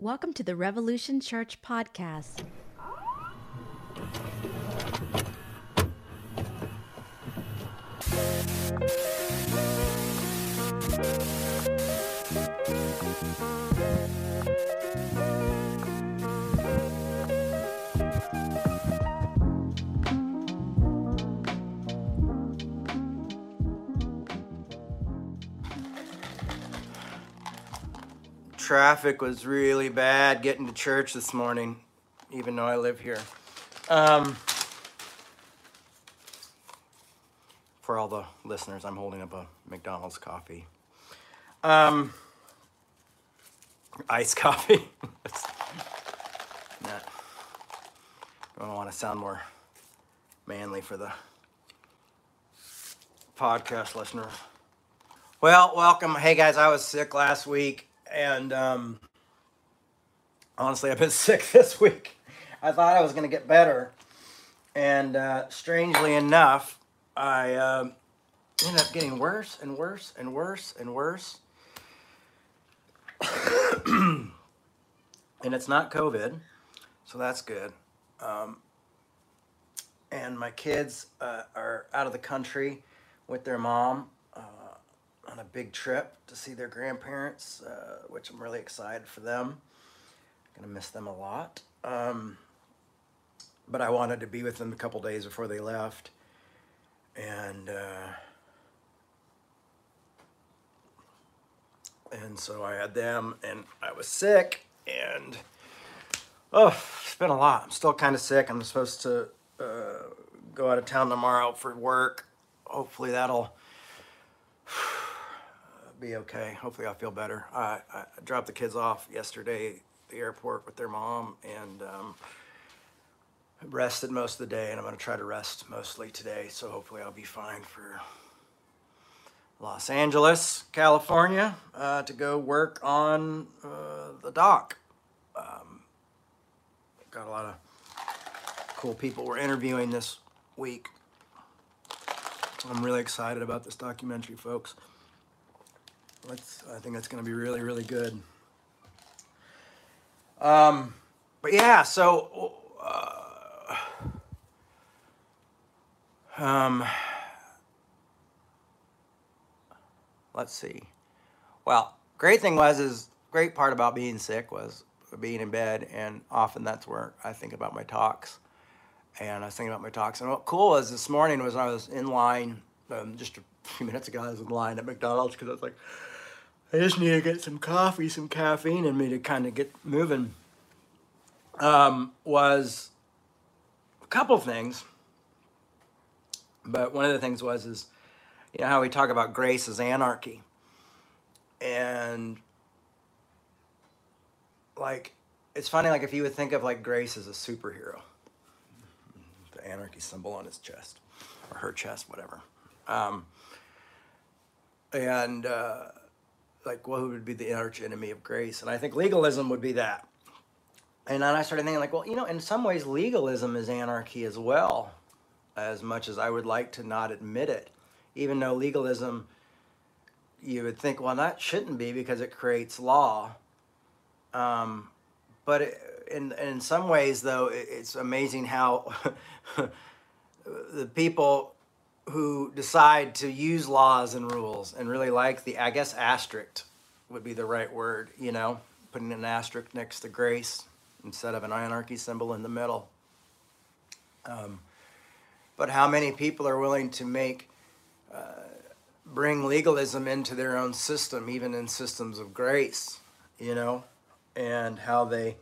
Welcome to the Revolution Church podcast. Traffic was really bad getting to church this morning, even though I live here. Um, for all the listeners, I'm holding up a McDonald's coffee. Um, iced coffee. Nah. I don't want to sound more manly for the podcast listeners. Well, welcome. Hey guys, I was sick last week and um, honestly, I've been sick this week. I thought I was going to get better, and uh, strangely enough, I uh, ended up getting worse and worse and worse and worse. and it's not COVID, so that's good. Um, and my kids uh, are out of the country with their mom on a big trip to see their grandparents, uh, which I'm really excited for them. Gonna miss them a lot. Um, but I wanted to be with them a couple days before they left, and uh, and so I had them, and I was sick, and oh, it's been a lot. I'm still kind of sick. I'm supposed to uh, go out of town tomorrow for work. Hopefully that'll be okay. Hopefully, I'll feel better. I, I dropped the kids off yesterday at the airport with their mom and um, rested most of the day, and I'm going to try to rest mostly today. So hopefully, I'll be fine for Los Angeles, California, uh, to go work on uh, the dock. Um, got a lot of cool people we're interviewing this week. I'm really excited about this documentary, folks. Let's, I think that's going to be really, really good. Um, but yeah, so uh, um, let's see. Well, great thing was is great part about being sick was being in bed, and often that's where I think about my talks. And I was thinking about my talks, and what cool was this morning was I was in line um, just a few minutes ago. I was in line at McDonald's because I was like I just need to get some coffee, some caffeine in me to kind of get moving. Um, was a couple things, but one of the things was is you know how we talk about grace as anarchy, and like it's funny like if you would think of like grace as a superhero, the anarchy symbol on his chest or her chest, whatever, um, and. Uh, like, well, who would be the arch enemy of grace? And I think legalism would be that. And then I started thinking, like, well, you know, in some ways, legalism is anarchy as well, as much as I would like to not admit it. Even though legalism, you would think, well, that shouldn't be because it creates law. Um, but it, in in some ways, though, it, it's amazing how the people who decide to use laws and rules and really like the, I guess, asterisk would be the right word, you know, putting an asterisk next to grace instead of an anarchy symbol in the middle. Um, but how many people are willing to make, uh, bring legalism into their own system, even in systems of grace, you know, and how they,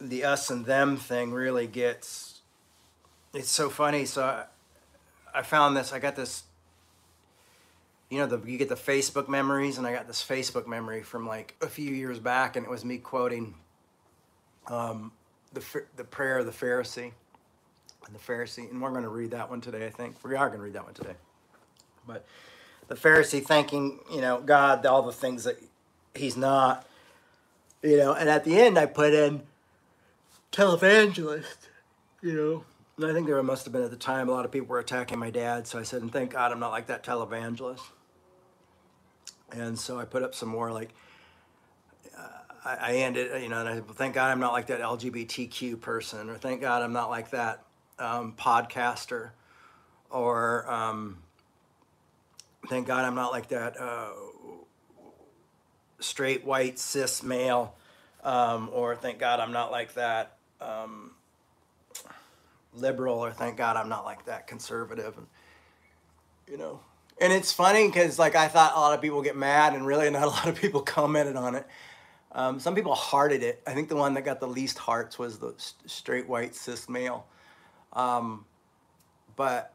the us and them thing really gets, it's so funny. So, I, I found this. I got this. You know, the, you get the Facebook memories, and I got this Facebook memory from like a few years back, and it was me quoting um, the the prayer of the Pharisee, and the Pharisee, and we're going to read that one today. I think we are going to read that one today. But the Pharisee thanking, you know, God all the things that he's not, you know, and at the end I put in televangelist, you know, I think there must have been at the time a lot of people were attacking my dad. So I said, and thank God I'm not like that televangelist. And so I put up some more like, uh, I, I ended, you know, and I said, thank God I'm not like that LGBTQ person, or thank God I'm not like that um, podcaster, or um, thank God I'm not like that uh, straight white cis male, um, or thank God I'm not like that um, liberal, or thank God I'm not like that conservative, and you know. And it's funny because like I thought a lot of people get mad, and really not a lot of people commented on it. Um, some people hearted it. I think the one that got the least hearts was the straight white cis male. Um, but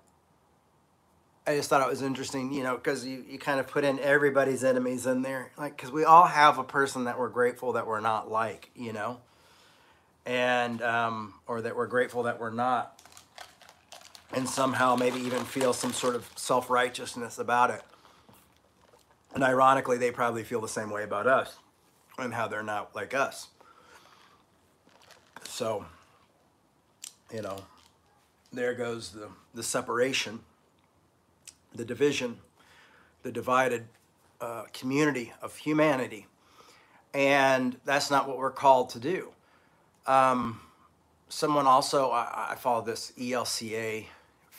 I just thought it was interesting, you know, because you, you kind of put in everybody's enemies in there. Like, because we all have a person that we're grateful that we're not like, you know, and, um, or that we're grateful that we're not. And somehow maybe even feel some sort of self righteousness about it. And ironically, they probably feel the same way about us and how they're not like us. So, you know, there goes the, the separation, the division, the divided uh, community of humanity. And that's not what we're called to do. Um, someone also, I, I follow this ELCA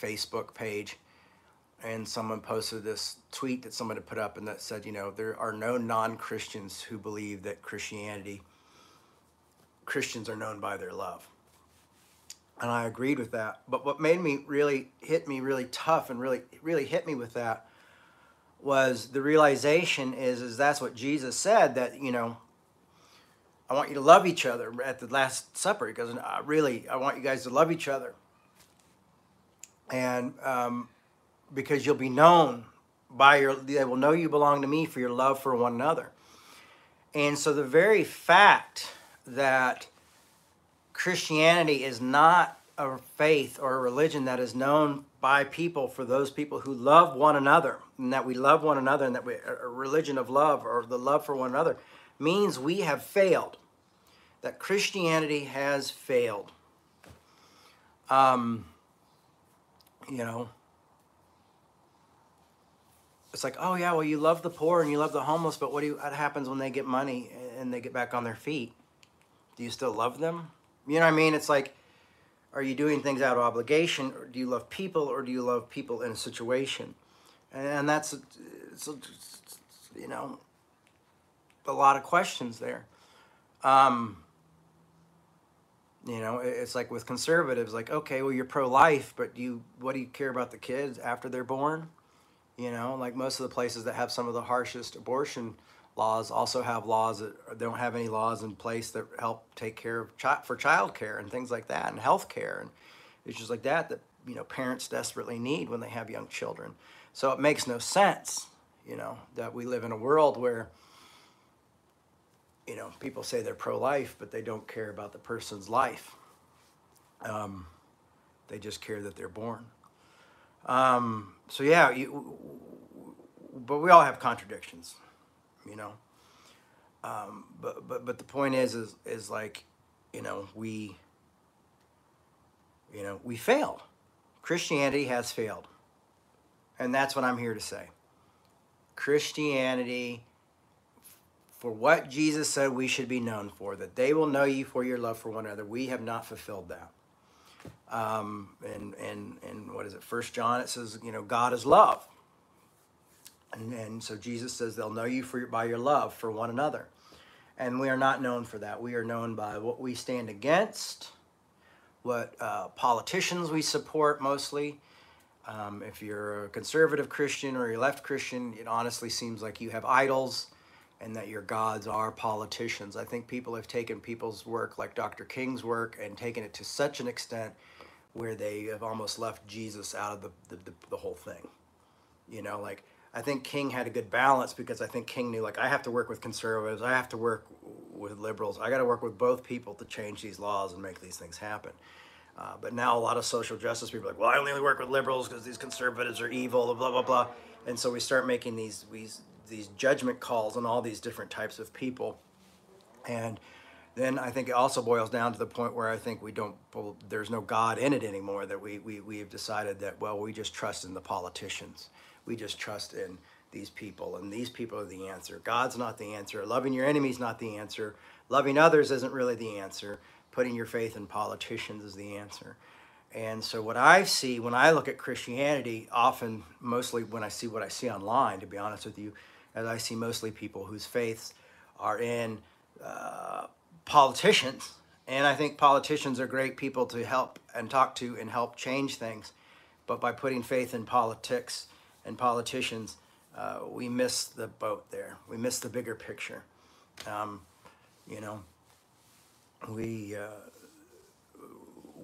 Facebook page, and someone posted this tweet that someone had put up and that said, you know, there are no non-Christians who believe that Christianity, Christians are known by their love. And I agreed with that. But what made me really hit me really tough and really really hit me with that was the realization is is that's what Jesus said that, you know, I want you to love each other at the last supper because I really I want you guys to love each other. And um, because you'll be known by your they will know you belong to me for your love for one another and so the very fact that christianity is not a faith or a religion that is known by people for those people who love one another and that we love one another and that we a religion of love or the love for one another means we have failed that christianity has failed um you know it's like, oh yeah, well you love the poor and you love the homeless, but what do you, what happens when they get money and they get back on their feet? Do you still love them? You know what I mean? It's like, are you doing things out of obligation, or do you love people, or do you love people in a situation? And that's, you know, a lot of questions there. Um, you know, it's like with conservatives, like, okay, well, you're pro-life, but do you, what do you care about the kids after they're born? You know, like most of the places that have some of the harshest abortion laws also have laws that don't have any laws in place that help take care of for child care and things like that and health care and issues like that that you know parents desperately need when they have young children. So it makes no sense, you know, that we live in a world where you know people say they're pro-life, but they don't care about the person's life. Um, they just care that they're born. Um, so yeah, you, but we all have contradictions, you know. Um, but but but the point is is is like, you know, we you know, we failed. Christianity has failed. And that's what I'm here to say. Christianity for what Jesus said we should be known for, that they will know you for your love for one another. We have not fulfilled that. Um, and, and, and what is it? First John, it says, you know, God is love. And, and so Jesus says they'll know you for your, by your love for one another. And we are not known for that. We are known by what we stand against, what uh, politicians we support mostly. Um, if you're a conservative Christian or you're left Christian, it honestly seems like you have idols and that your gods are politicians. I think people have taken people's work, like Dr. King's work, and taken it to such an extent where they have almost left Jesus out of the, the, the, the whole thing. You know, like I think King had a good balance because I think King knew like I have to work with conservatives, I have to work with liberals, I got to work with both people to change these laws and make these things happen. Uh, but now a lot of social justice people are like, well, I only work with liberals because these conservatives are evil, blah blah blah, and so we start making these these these judgment calls on all these different types of people, and then I think it also boils down to the point where I think we don't, well, there's no God in it anymore, that we, we, we have decided that, well, we just trust in the politicians. We just trust in these people, and these people are the answer. God's not the answer. Loving your enemies not the answer. Loving others isn't really the answer. Putting your faith in politicians is the answer. And so what I see when I look at Christianity, often, mostly when I see what I see online, to be honest with you, as I see mostly people whose faiths are in uh, politicians. And I think politicians are great people to help and talk to and help change things. But by putting faith in politics and politicians, uh, we miss the boat there. We miss the bigger picture. Um, you know, we uh,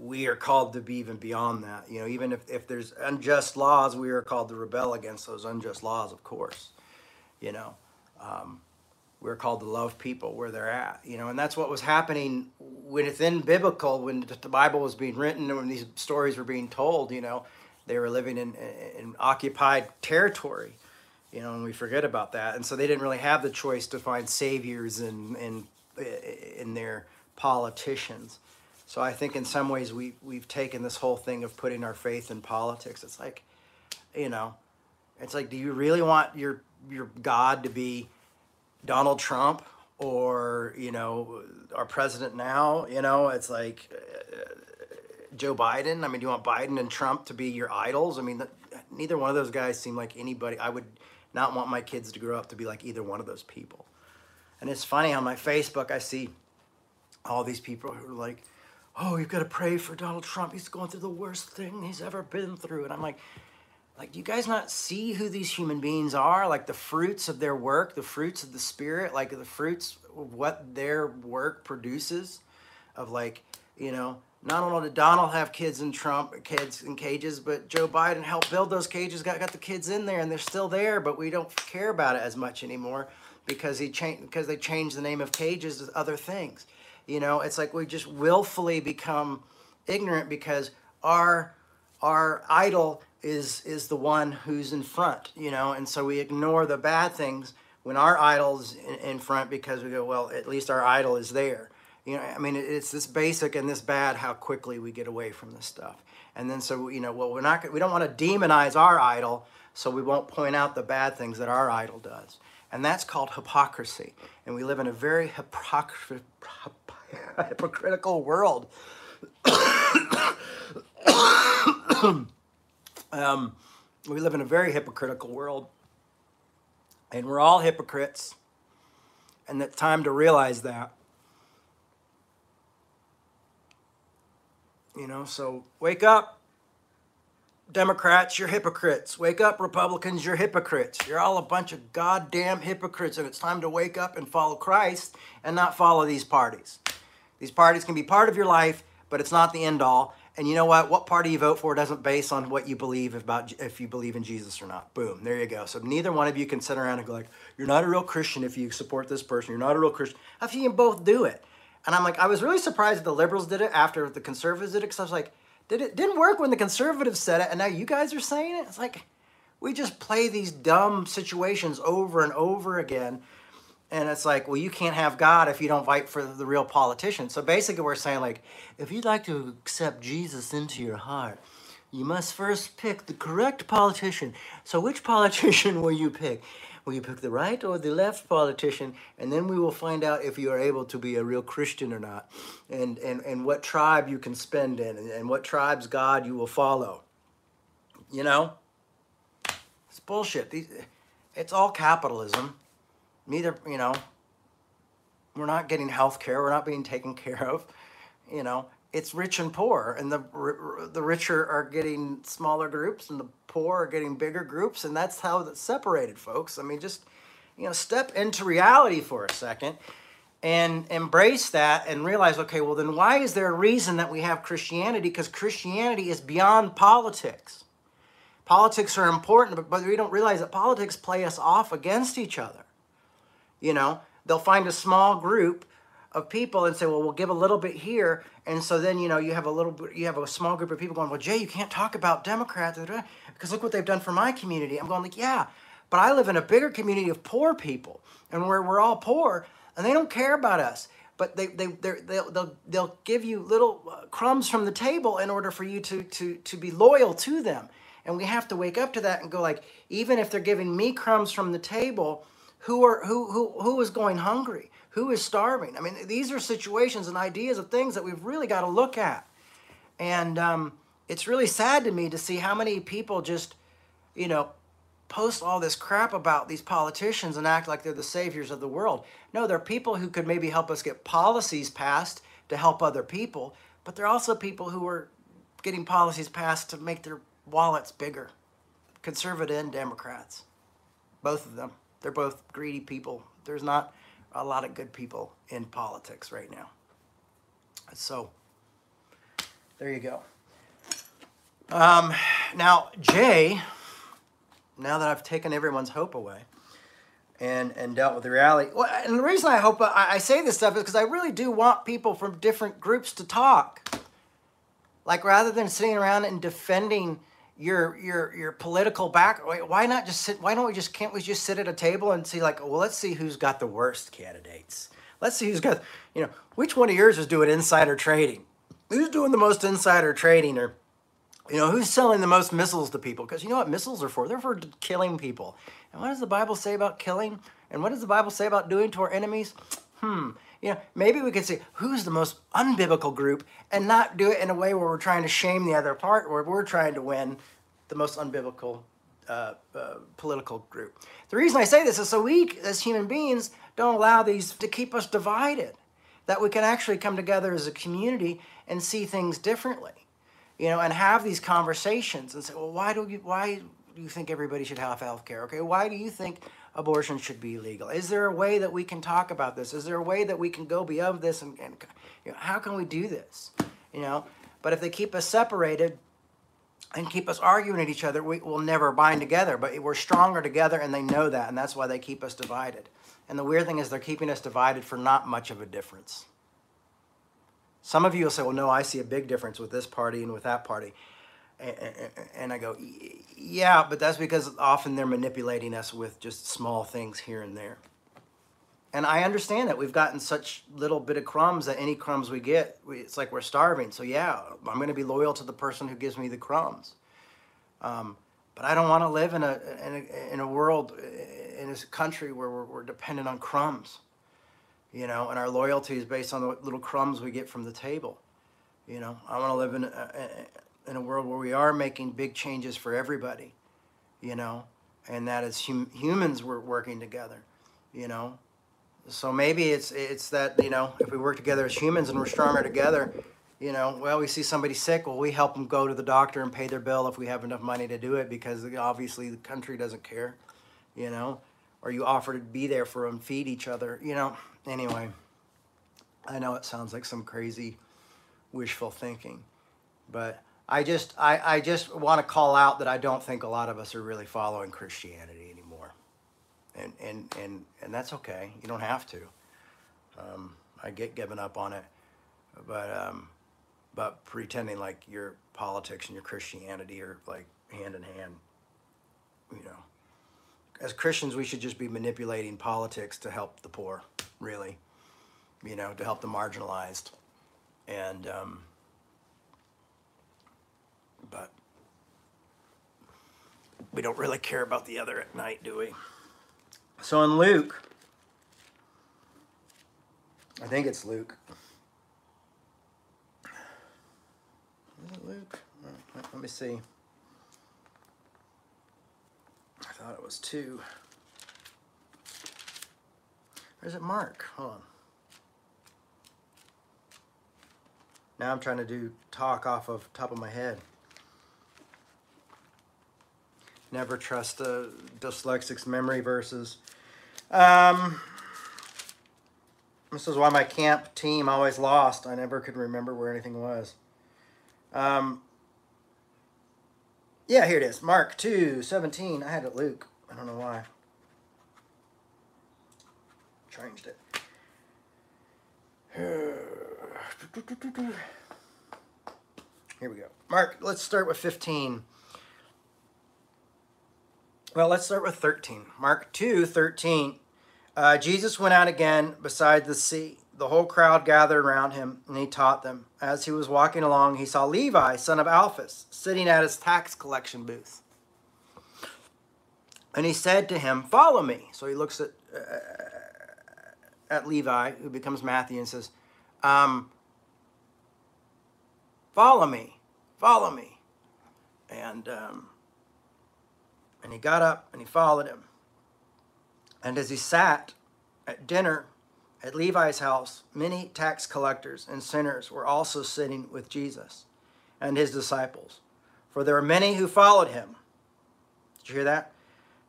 we are called to be even beyond that. You know, even if, if there's unjust laws, we are called to rebel against those unjust laws, of course. You know, um, we're called to love people where they're at. You know, and that's what was happening within biblical when the Bible was being written and when these stories were being told. You know, they were living in, in occupied territory. You know, and we forget about that. And so they didn't really have the choice to find saviors in in in their politicians. So I think in some ways we we've taken this whole thing of putting our faith in politics. It's like, you know, it's like, do you really want your your God to be Donald Trump or you know our president now? You know, it's like uh, Joe Biden. I mean, do you want Biden and Trump to be your idols? I mean, neither one of those guys seem like anybody. I would not want my kids to grow up to be like either one of those people. And it's funny on my Facebook, I see all these people who are like, oh, you've got to pray for Donald Trump. He's going through the worst thing he's ever been through. And I'm like, like, do you guys not see who these human beings are? Like the fruits of their work, the fruits of the spirit, like the fruits of what their work produces, of like, you know, not only did Donald have kids in Trump, kids in cages, but Joe Biden helped build those cages, got, got the kids in there, and they're still there, but we don't care about it as much anymore because he changed because they changed the name of cages to other things. You know, it's like we just willfully become ignorant because our our idol is is the one who's in front, you know, and so we ignore the bad things when our idol's in, in front because we go, well, at least our idol is there. You know, I mean, it's this basic and this bad how quickly we get away from this stuff. And then so you know, well, we're not we don't want to demonize our idol, so we won't point out the bad things that our idol does. And that's called hypocrisy. And we live in a very hypocrisy hypocritical world. Um, we live in a very hypocritical world, and we're all hypocrites, and it's time to realize that. You know, so wake up, Democrats, you're hypocrites. Wake up, Republicans, you're hypocrites. You're all a bunch of goddamn hypocrites, and it's time to wake up and follow Christ and not follow these parties. These parties can be part of your life, but it's not the end all. And you know what? What party you vote for doesn't base on what you believe about if you believe in Jesus or not. Boom, there you go. So neither one of you can sit around and go like, "You're not a real Christian if you support this person. You're not a real Christian." How you can both do it? And I'm like, I was really surprised that the liberals did it after the conservatives did it, because I was like, did it didn't work when the conservatives said it, and now you guys are saying it? It's like we just play these dumb situations over and over again and it's like, well, you can't have God if you don't fight for the real politician. So basically, we're saying, like, if you'd like to accept Jesus into your heart, you must first pick the correct politician. So, which politician will you pick? Will you pick the right or the left politician? And then we will find out if you are able to be a real Christian or not, and, and, and what tribe you can spend in, and, and what tribe's God you will follow. You know? It's bullshit. It's all capitalism neither, you know, we're not getting health care, we're not being taken care of, you know, it's rich and poor, and the the richer are getting smaller groups, and the poor are getting bigger groups, and that's how it's separated, folks. I mean, just you know, step into reality for a second, and embrace that, and realize, okay, well, then why is there a reason that we have Christianity? Because Christianity is beyond politics. Politics are important, but, but we don't realize that politics play us off against each other. You know, they'll find a small group of people and say, well, we'll give a little bit here. And so then, you know, you have a little you have a small group of people going, well, Jay, you can't talk about Democrats because look what they've done for my community. I'm going like, yeah, but I live in a bigger community of poor people and where we're all poor and they don't care about us. But they, they, they'll, they'll, they'll give you little uh, crumbs from the table in order for you to, to, to be loyal to them. And we have to wake up to that and go like, even if they're giving me crumbs from the table, who are who who who is going hungry? Who is starving? I mean, these are situations and ideas of things that we've really got to look at. And um, it's really sad to me to see how many people just, you know, post all this crap about these politicians and act like they're the saviors of the world. No, they're people who could maybe help us get policies passed to help other people, but they're also people who are getting policies passed to make their wallets bigger. Conservative and Democrats, both of them. They're both greedy people. There's not a lot of good people in politics right now. So, there you go. Um, now, Jay now that I've taken everyone's hope away and and dealt with the reality. Well, and the reason I hope I, I say this stuff is because I really do want people from different groups to talk. Like rather than sitting around and defending your your your political back, why not just sit? Why don't we just can't we just sit at a table and see like, well, let's see who's got the worst candidates. Let's see who's got you know which one of yours is doing insider trading. Who's doing the most insider trading or you know, who's selling the most missiles to people? Because you know what missiles are for? They're for killing people. And what does the Bible say about killing? And what does the Bible say about doing to our enemies? Hmm. You know, maybe we could say who's the most unbiblical group and not do it in a way where we're trying to shame the other part, where we're trying to win the most unbiblical uh, uh, political group. The reason I say this is so we, as human beings, don't allow these to keep us divided. That we can actually come together as a community and see things differently you know, and have these conversations and say, well, why do you, why do you think everybody should have health care? Okay, why do you think abortion should be legal? Is there a way that we can talk about this? Is there a way that we can go beyond this and, and you know, how can we do this? You know, but if they keep us separated and keep us arguing at each other, we will never bind together. But we're stronger together, and they know that, and that's why they keep us divided. And the weird thing is, they're keeping us divided for not much of a difference. Some of you will say, well, no, I see a big difference with this party and with that party. And I go, yeah, but that's because often they're manipulating us with just small things here and there. And I understand that we've gotten such little bit of crumbs that any crumbs we get, it's like we're starving. So yeah, I'm going to be loyal to the person who gives me the crumbs. Um, but I don't want to live in a, in a, in a world, in a country where we're, we're dependent on crumbs you know, and our loyalty is based on the little crumbs we get from the table. You know, I want to live in a, in a world where we are making big changes for everybody, you know, and that as hum, humans we're working together, you know. So maybe it's it's that you know if we work together as humans and we're stronger together, you know, well we see somebody sick, well we help them go to the doctor and pay their bill if we have enough money to do it because obviously the country doesn't care, you know, or you offer to be there for them, feed each other, you know Anyway, I know it sounds like some crazy wishful thinking, but I just I, I just want to call out that I don't think a lot of us are really following Christianity anymore, and and and and that's okay. You don't have to. Um, I get given up on it, but um, but pretending like your politics and your Christianity are like hand in hand, you know. As Christians, we should just be manipulating politics to help the poor really, you know, to help the marginalized. And, um, but we don't really care about the other at night, do we? So in Luke, I think it's Luke. Is it Luke? Let me see. I thought it was two. Or is it Mark? Hold on. Now I'm trying to do talk off of top of my head. Never trust a dyslexic's memory verses. Um, this is why my camp team always lost. I never could remember where anything was. Um, yeah, here it is. Mark 2, 17. I had it Luke. I don't know why changed it. Here we go. Mark, let's start with 15. Well, let's start with 13. Mark 2 13. Uh, Jesus went out again beside the sea. the whole crowd gathered around him, and he taught them. As he was walking along, he saw Levi, son of Alphaeus, sitting at his tax collection booth. And he said to him, Follow me. So he looks at, uh, at Levi, who becomes Matthew, and says, um, Follow me, follow me. And, um, and he got up and he followed him. And as he sat at dinner at Levi's house, many tax collectors and sinners were also sitting with Jesus and his disciples. For there were many who followed him. Did you hear that?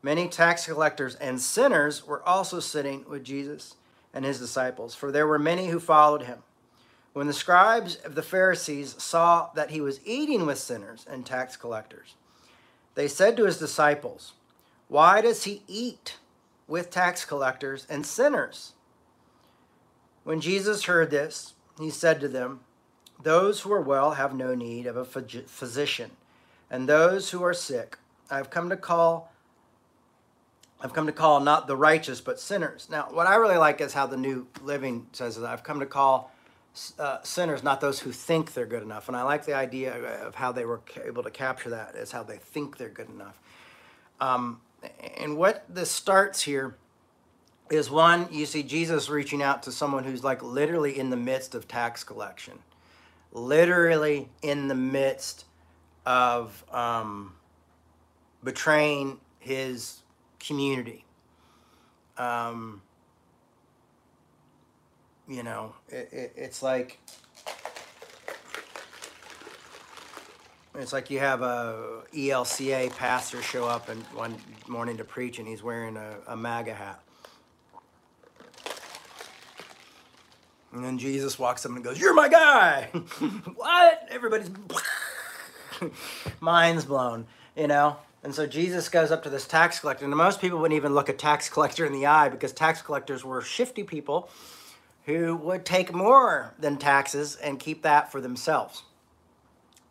Many tax collectors and sinners were also sitting with Jesus and his disciples, for there were many who followed him. When the scribes of the Pharisees saw that he was eating with sinners and tax collectors, they said to his disciples, Why does he eat with tax collectors and sinners? When Jesus heard this, he said to them, Those who are well have no need of a physician, and those who are sick I have come to call I've come to call not the righteous, but sinners. Now, what I really like is how the New Living says that I've come to call uh, sinners, not those who think they're good enough. And I like the idea of how they were able to capture that as how they think they're good enough. Um, and what this starts here is one, you see Jesus reaching out to someone who's like literally in the midst of tax collection, literally in the midst of um, betraying his community. Um, you know, it, it, it's like it's like you have a ELCA pastor show up and one morning to preach, and he's wearing a, a MAGA hat. And then Jesus walks up and goes, "You're my guy." what? Everybody's minds blown, you know. And so Jesus goes up to this tax collector, and most people wouldn't even look a tax collector in the eye because tax collectors were shifty people who would take more than taxes and keep that for themselves.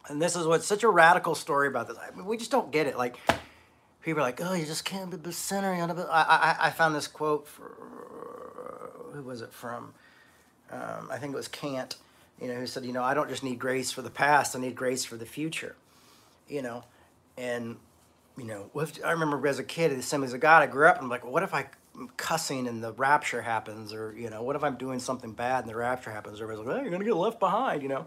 And this is what's such a radical story about this. I mean, we just don't get it. Like, people are like, oh, you just can't be a sinner. I, I, I found this quote for, who was it from? Um, I think it was Kant, you know, who said, you know, I don't just need grace for the past, I need grace for the future, you know. And you know, I remember as a kid, the Assemblies of God, I grew up and I'm like, what if I cussing and the rapture happens? Or, you know, what if I'm doing something bad and the rapture happens? Everybody's like, oh, you're to get left behind, you know?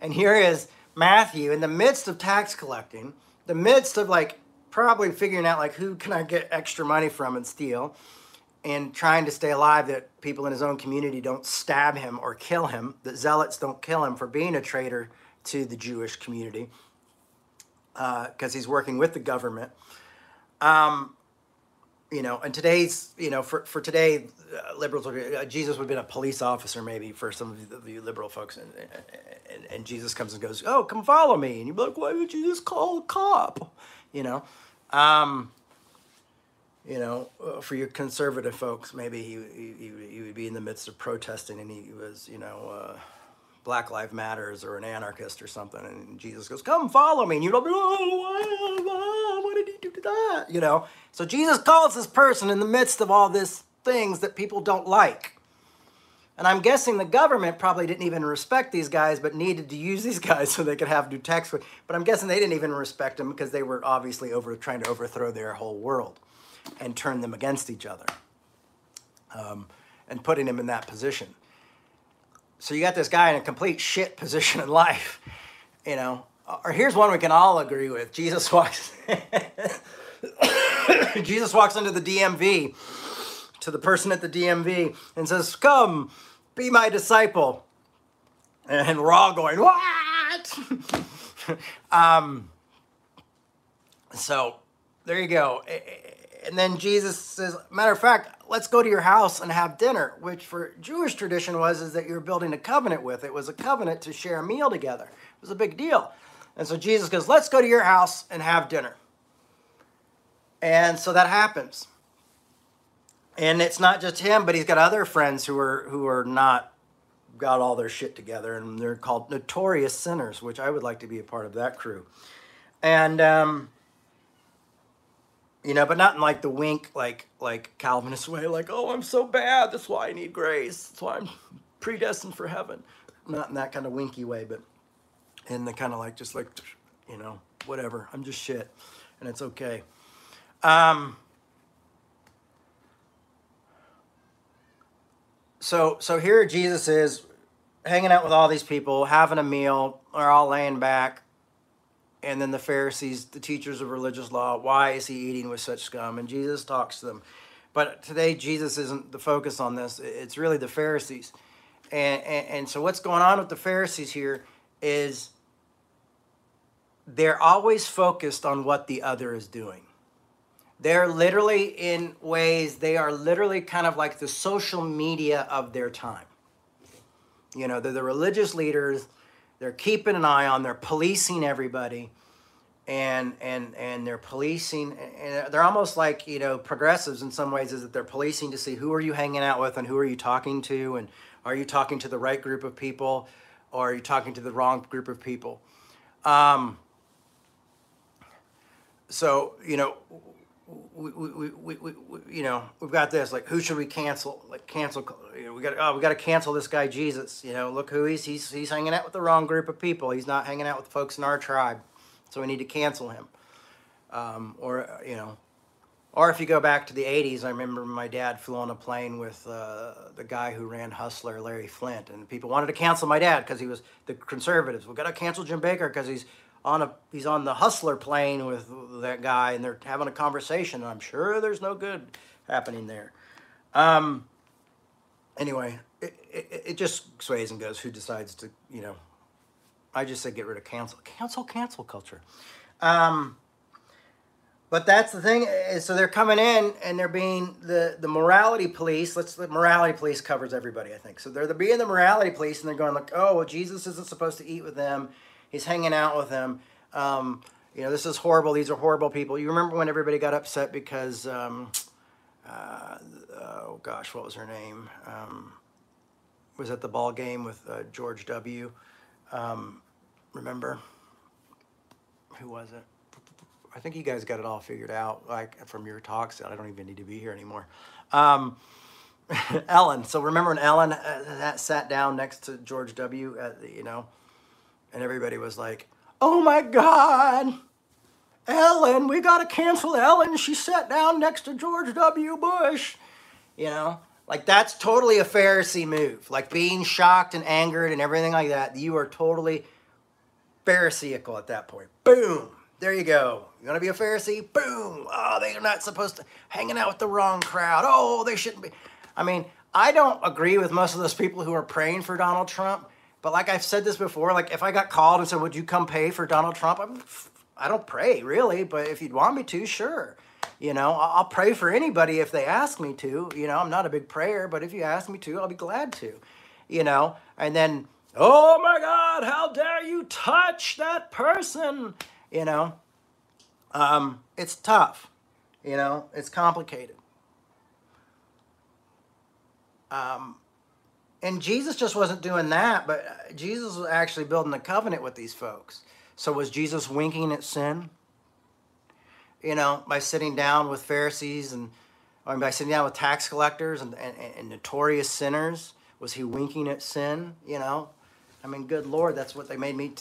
And here is Matthew in the midst of tax collecting, the midst of like probably figuring out like who can I get extra money from and steal and trying to stay alive that people in his own community don't stab him or kill him, that zealots don't kill him for being a traitor to the Jewish community because uh, he's working with the government. Um, you know, and today's, you know, for, for today, uh, liberals, would, uh, Jesus would have been a police officer maybe for some of the, the liberal folks. And, and, and, Jesus comes and goes, oh, come follow me. And you'd be like, why would you just call a cop? You know, um, you know, uh, for your conservative folks, maybe he, he, he would be in the midst of protesting and he was, you know, uh, Black Lives Matters or an anarchist or something, and Jesus goes, "Come follow me," and you're like, "Oh, did he do that?" You know. So Jesus calls this person in the midst of all these things that people don't like. And I'm guessing the government probably didn't even respect these guys, but needed to use these guys so they could have new tax. But I'm guessing they didn't even respect them because they were obviously over trying to overthrow their whole world and turn them against each other, um, and putting them in that position so you got this guy in a complete shit position in life, you know. Or here's one we can all agree with. Jesus walks Jesus walks into the DMV to the person at the DMV and says, "Come, be my disciple." And we're all going, "What?" um, so there you go. And then Jesus says, matter of fact, let's go to your house and have dinner, which for Jewish tradition was is that you're building a covenant with. It was a covenant to share a meal together. It was a big deal. And so Jesus goes, let's go to your house and have dinner. And so that happens. And it's not just him, but he's got other friends who are who are not got all their shit together, and they're called notorious sinners, which I would like to be a part of that crew. And um, you know, but not in like the wink, like like Calvinist way, like, oh, I'm so bad, that's why I need grace, that's why I'm predestined for heaven. Not in that kind of winky way, but in the kind of like, just like, you know, whatever. I'm just shit. And it's okay. Um, so, so here Jesus is hanging out with all these people, having a meal, they're all laying back. And then the Pharisees, the teachers of religious law, why is he eating with such scum? And Jesus talks to them. But today, Jesus isn't the focus on this. It's really the Pharisees. And, and, and so, what's going on with the Pharisees here is they're always focused on what the other is doing. They're literally, in ways, they are literally kind of like the social media of their time. You know, they're the religious leaders, they're keeping an eye on, they're policing everybody and and and they're policing and they're almost like you know progressives in some ways is that they're policing to see who are you hanging out with and who are you talking to and are you talking to the right group of people or are you talking to the wrong group of people um, so you know we, we, we, we, you know we've got this like who should we cancel like cancel you know, we got oh we got to cancel this guy jesus you know look who he's he's he's hanging out with the wrong group of people he's not hanging out with the folks in our tribe so we need to cancel him. Um, or, you know, or if you go back to the 80s, I remember my dad flew on a plane with uh, the guy who ran Hustler, Larry Flynt and people wanted to cancel my dad because he was the conservatives. We got to cancel Jim Bakker because he's on a he's on the Hustler plane with that guy, and they're having a conversation. I'm sure there's no good happening there. Um, anyway, it, it, it just sways and goes. Who decides to you know I just said get rid of cancel, cancel, cancel culture. Um, but that's the thing. So they're coming in and they're being the the morality police. Let's the morality police covers everybody. I think so. They're the being the morality police and they're going like, oh well, Jesus isn't supposed to eat with them. He's hanging out with them. Um, you know, this is horrible. These are horrible people. You remember when everybody got upset because, um, uh, oh gosh, what was her name? Um, was at the ball game with uh, George W. Um, remember? Who was it? I think you guys got it all figured out, like from your talks. I don't even need to be here anymore. Um, Ellen. So remember when Ellen uh, sat down next to George W. At the, you know, and everybody was like, "Oh my God, Ellen! We got to cancel Ellen. She sat down next to George W. Bush." You know, like that's totally a Pharisee move. Like being shocked and angered and everything like that. You are totally Pharisaical at that point. Boom. There you go. You want to be a Pharisee? Boom. Oh, they're not supposed to hanging out with the wrong crowd. Oh, they shouldn't be. I mean, I don't agree with most of those people who are praying for Donald Trump. But like I've said this before, like if I got called and said, "Would you come pay for Donald Trump?" I'm, I don't pray really, but if you'd want me to, sure. You know, I'll pray for anybody if they ask me to. You know, I'm not a big prayer, but if you ask me to, I'll be glad to. You know, and then, oh my God, how dare you touch that person? You know, um, it's tough. You know, it's complicated. Um, and Jesus just wasn't doing that, but uh, Jesus was actually building a covenant with these folks. So was Jesus winking at sin? you know, by sitting down with Pharisees and or by sitting down with tax collectors and, and, and notorious sinners? Was he winking at sin? You know, I mean, good Lord, that's what they made me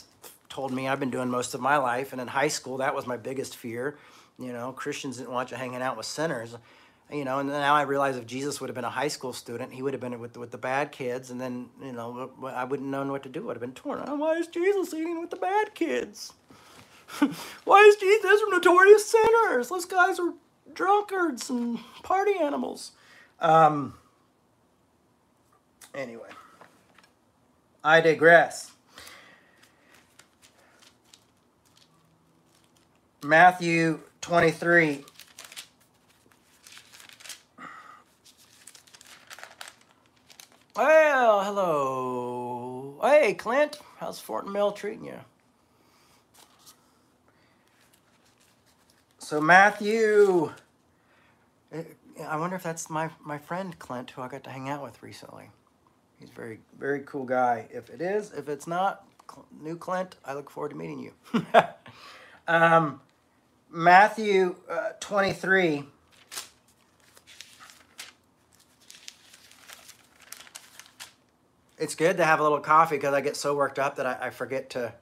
told me I've been doing most of my life. And in high school, that was my biggest fear. You know, Christians didn't want you hanging out with sinners. You know, and now I realize if Jesus would have been a high school student, he would have been with with the bad kids, and then you know I wouldn't known what to do. I would have been torn. Oh, why is Jesus eating with the bad kids? Why is Jesus? Those are notorious sinners. Those guys are drunkards and party animals. Um, anyway, I digress. Matthew 23. Well, hello. Hey, Clint. How's Fort Mill treating you? So, Matthew. Eh, I wonder if that's my, my friend Clint, who I got to hang out with recently. He's very, very cool guy. If it is, if it's not, new Clint, I look forward to meeting you. um, Matthew uh, 23 it's good to have a little coffee because I get so worked up that I, I forget to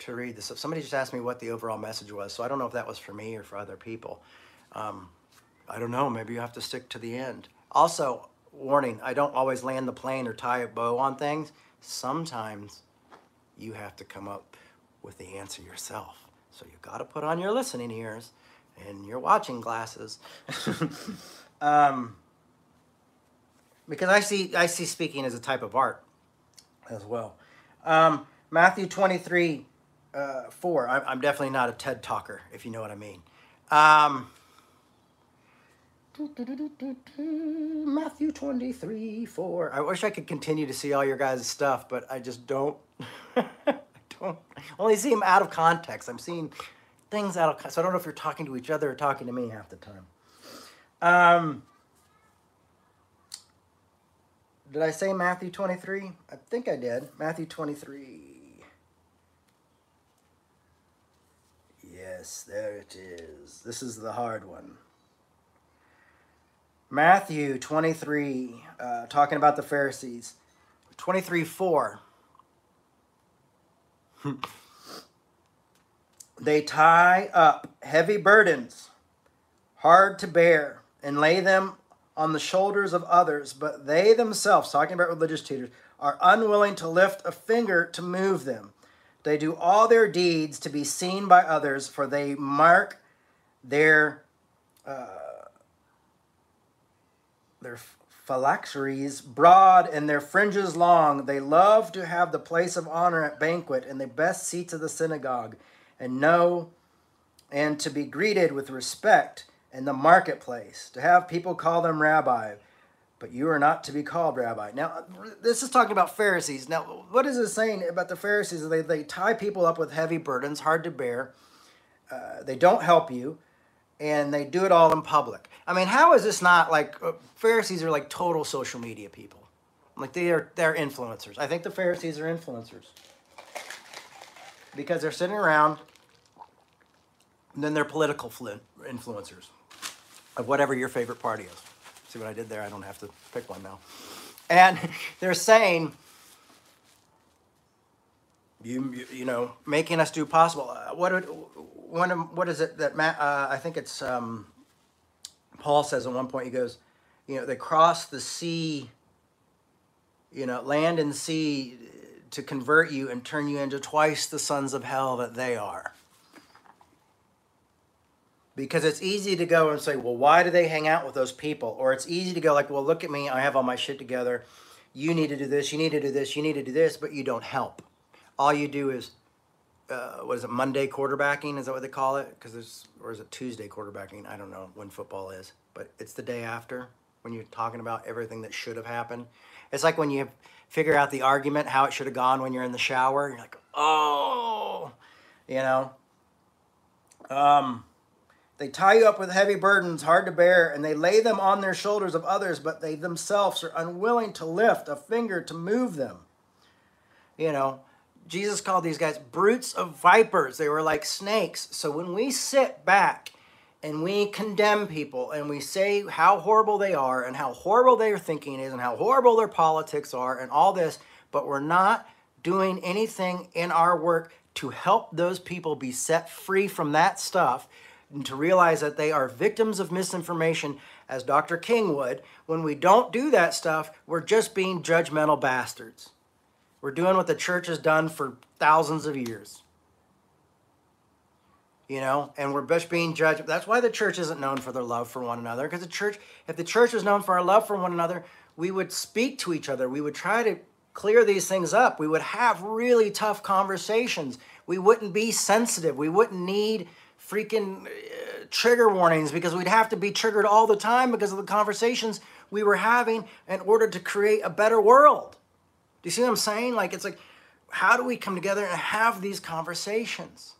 to read this. Somebody just asked me what the overall message was, so I don't know if that was for me or for other people. Um, I don't know. Maybe you have to stick to the end. Also, warning: I don't always land the plane or tie a bow on things. Sometimes you have to come up with the answer yourself. So you got to put on your listening ears and your watching glasses. um, because I see I see speaking as a type of art as well. Um, Matthew 23, uh, 4. I, I'm definitely not a TED talker, if you know what I mean. Um, Matthew 23, 4. I wish I could continue to see all your guys' stuff, but I just don't. I don't only see them out of context. I'm seeing things out of so I don't know if you're talking to each other or talking to me half the time. Um, did I say Matthew 23? I think I did. Matthew 23. Yes, there it is. This is the hard one. Matthew 23, uh, talking about the Pharisees. 23 4. they tie up heavy burdens, hard to bear, and lay them on the shoulders of others, but they themselves, talking about religious teachers, are unwilling to lift a finger to move them. They do all their deeds to be seen by others, for they mark their uh, their phylacteries broad and their fringes long. They love to have the place of honor at banquet and the best seats of the synagogue, and know and to be greeted with respect in the marketplace, to have people call them rabbi, but you are not to be called rabbi. Now, this is talking about Pharisees. Now, what is it saying about the Pharisees? They, they tie people up with heavy burdens, hard to bear. Uh, they don't help you, and they do it all in public. I mean, how is this not like uh, Pharisees are like total social media people? Like they are they're influencers. I think the Pharisees are influencers because they're sitting around, and then they're political influencers of whatever your favorite party is. See what I did there? I don't have to pick one now. And they're saying, you, you, you know, making us do possible. Uh, what, one, what is it that Matt, uh, I think it's um, Paul says at one point, he goes, you know, they cross the sea, you know, land and sea to convert you and turn you into twice the sons of hell that they are because it's easy to go and say, well, why do they hang out with those people? Or it's easy to go like, well, look at me, I have all my shit together. You need to do this, you need to do this, you need to do this, but you don't help. All you do is, uh, what is it, Monday quarterbacking? Is that what they call it? Because there's, or is it Tuesday quarterbacking? I don't know when football is, but it's the day after when you're talking about everything that should have happened. It's like when you figure out the argument, how it should have gone when you're in the shower. You're like, oh, you know. Um, they tie you up with heavy burdens, hard to bear, and they lay them on their shoulders of others, but they themselves are unwilling to lift a finger to move them. You know, Jesus called these guys brutes of vipers. They were like snakes. So when we sit back and we condemn people and we say how horrible they are and how horrible their thinking is and how horrible their politics are and all this, but we're not doing anything in our work to help those people be set free from that stuff and to realize that they are victims of misinformation, as Dr. King would. When we don't do that stuff, we're just being judgmental bastards. We're doing what the church has done for thousands of years. You know, and we're just being judged. That's why the church isn't known for their love for one another. Because the church, if the church was known for our love for one another, we would speak to each other. We would try to clear these things up. We would have really tough conversations. We wouldn't be sensitive. We wouldn't need freaking uh, trigger warnings because we'd have to be triggered all the time because of the conversations we were having in order to create a better world. Do you see what I'm saying? Like, it's like, how do we come together and have these conversations?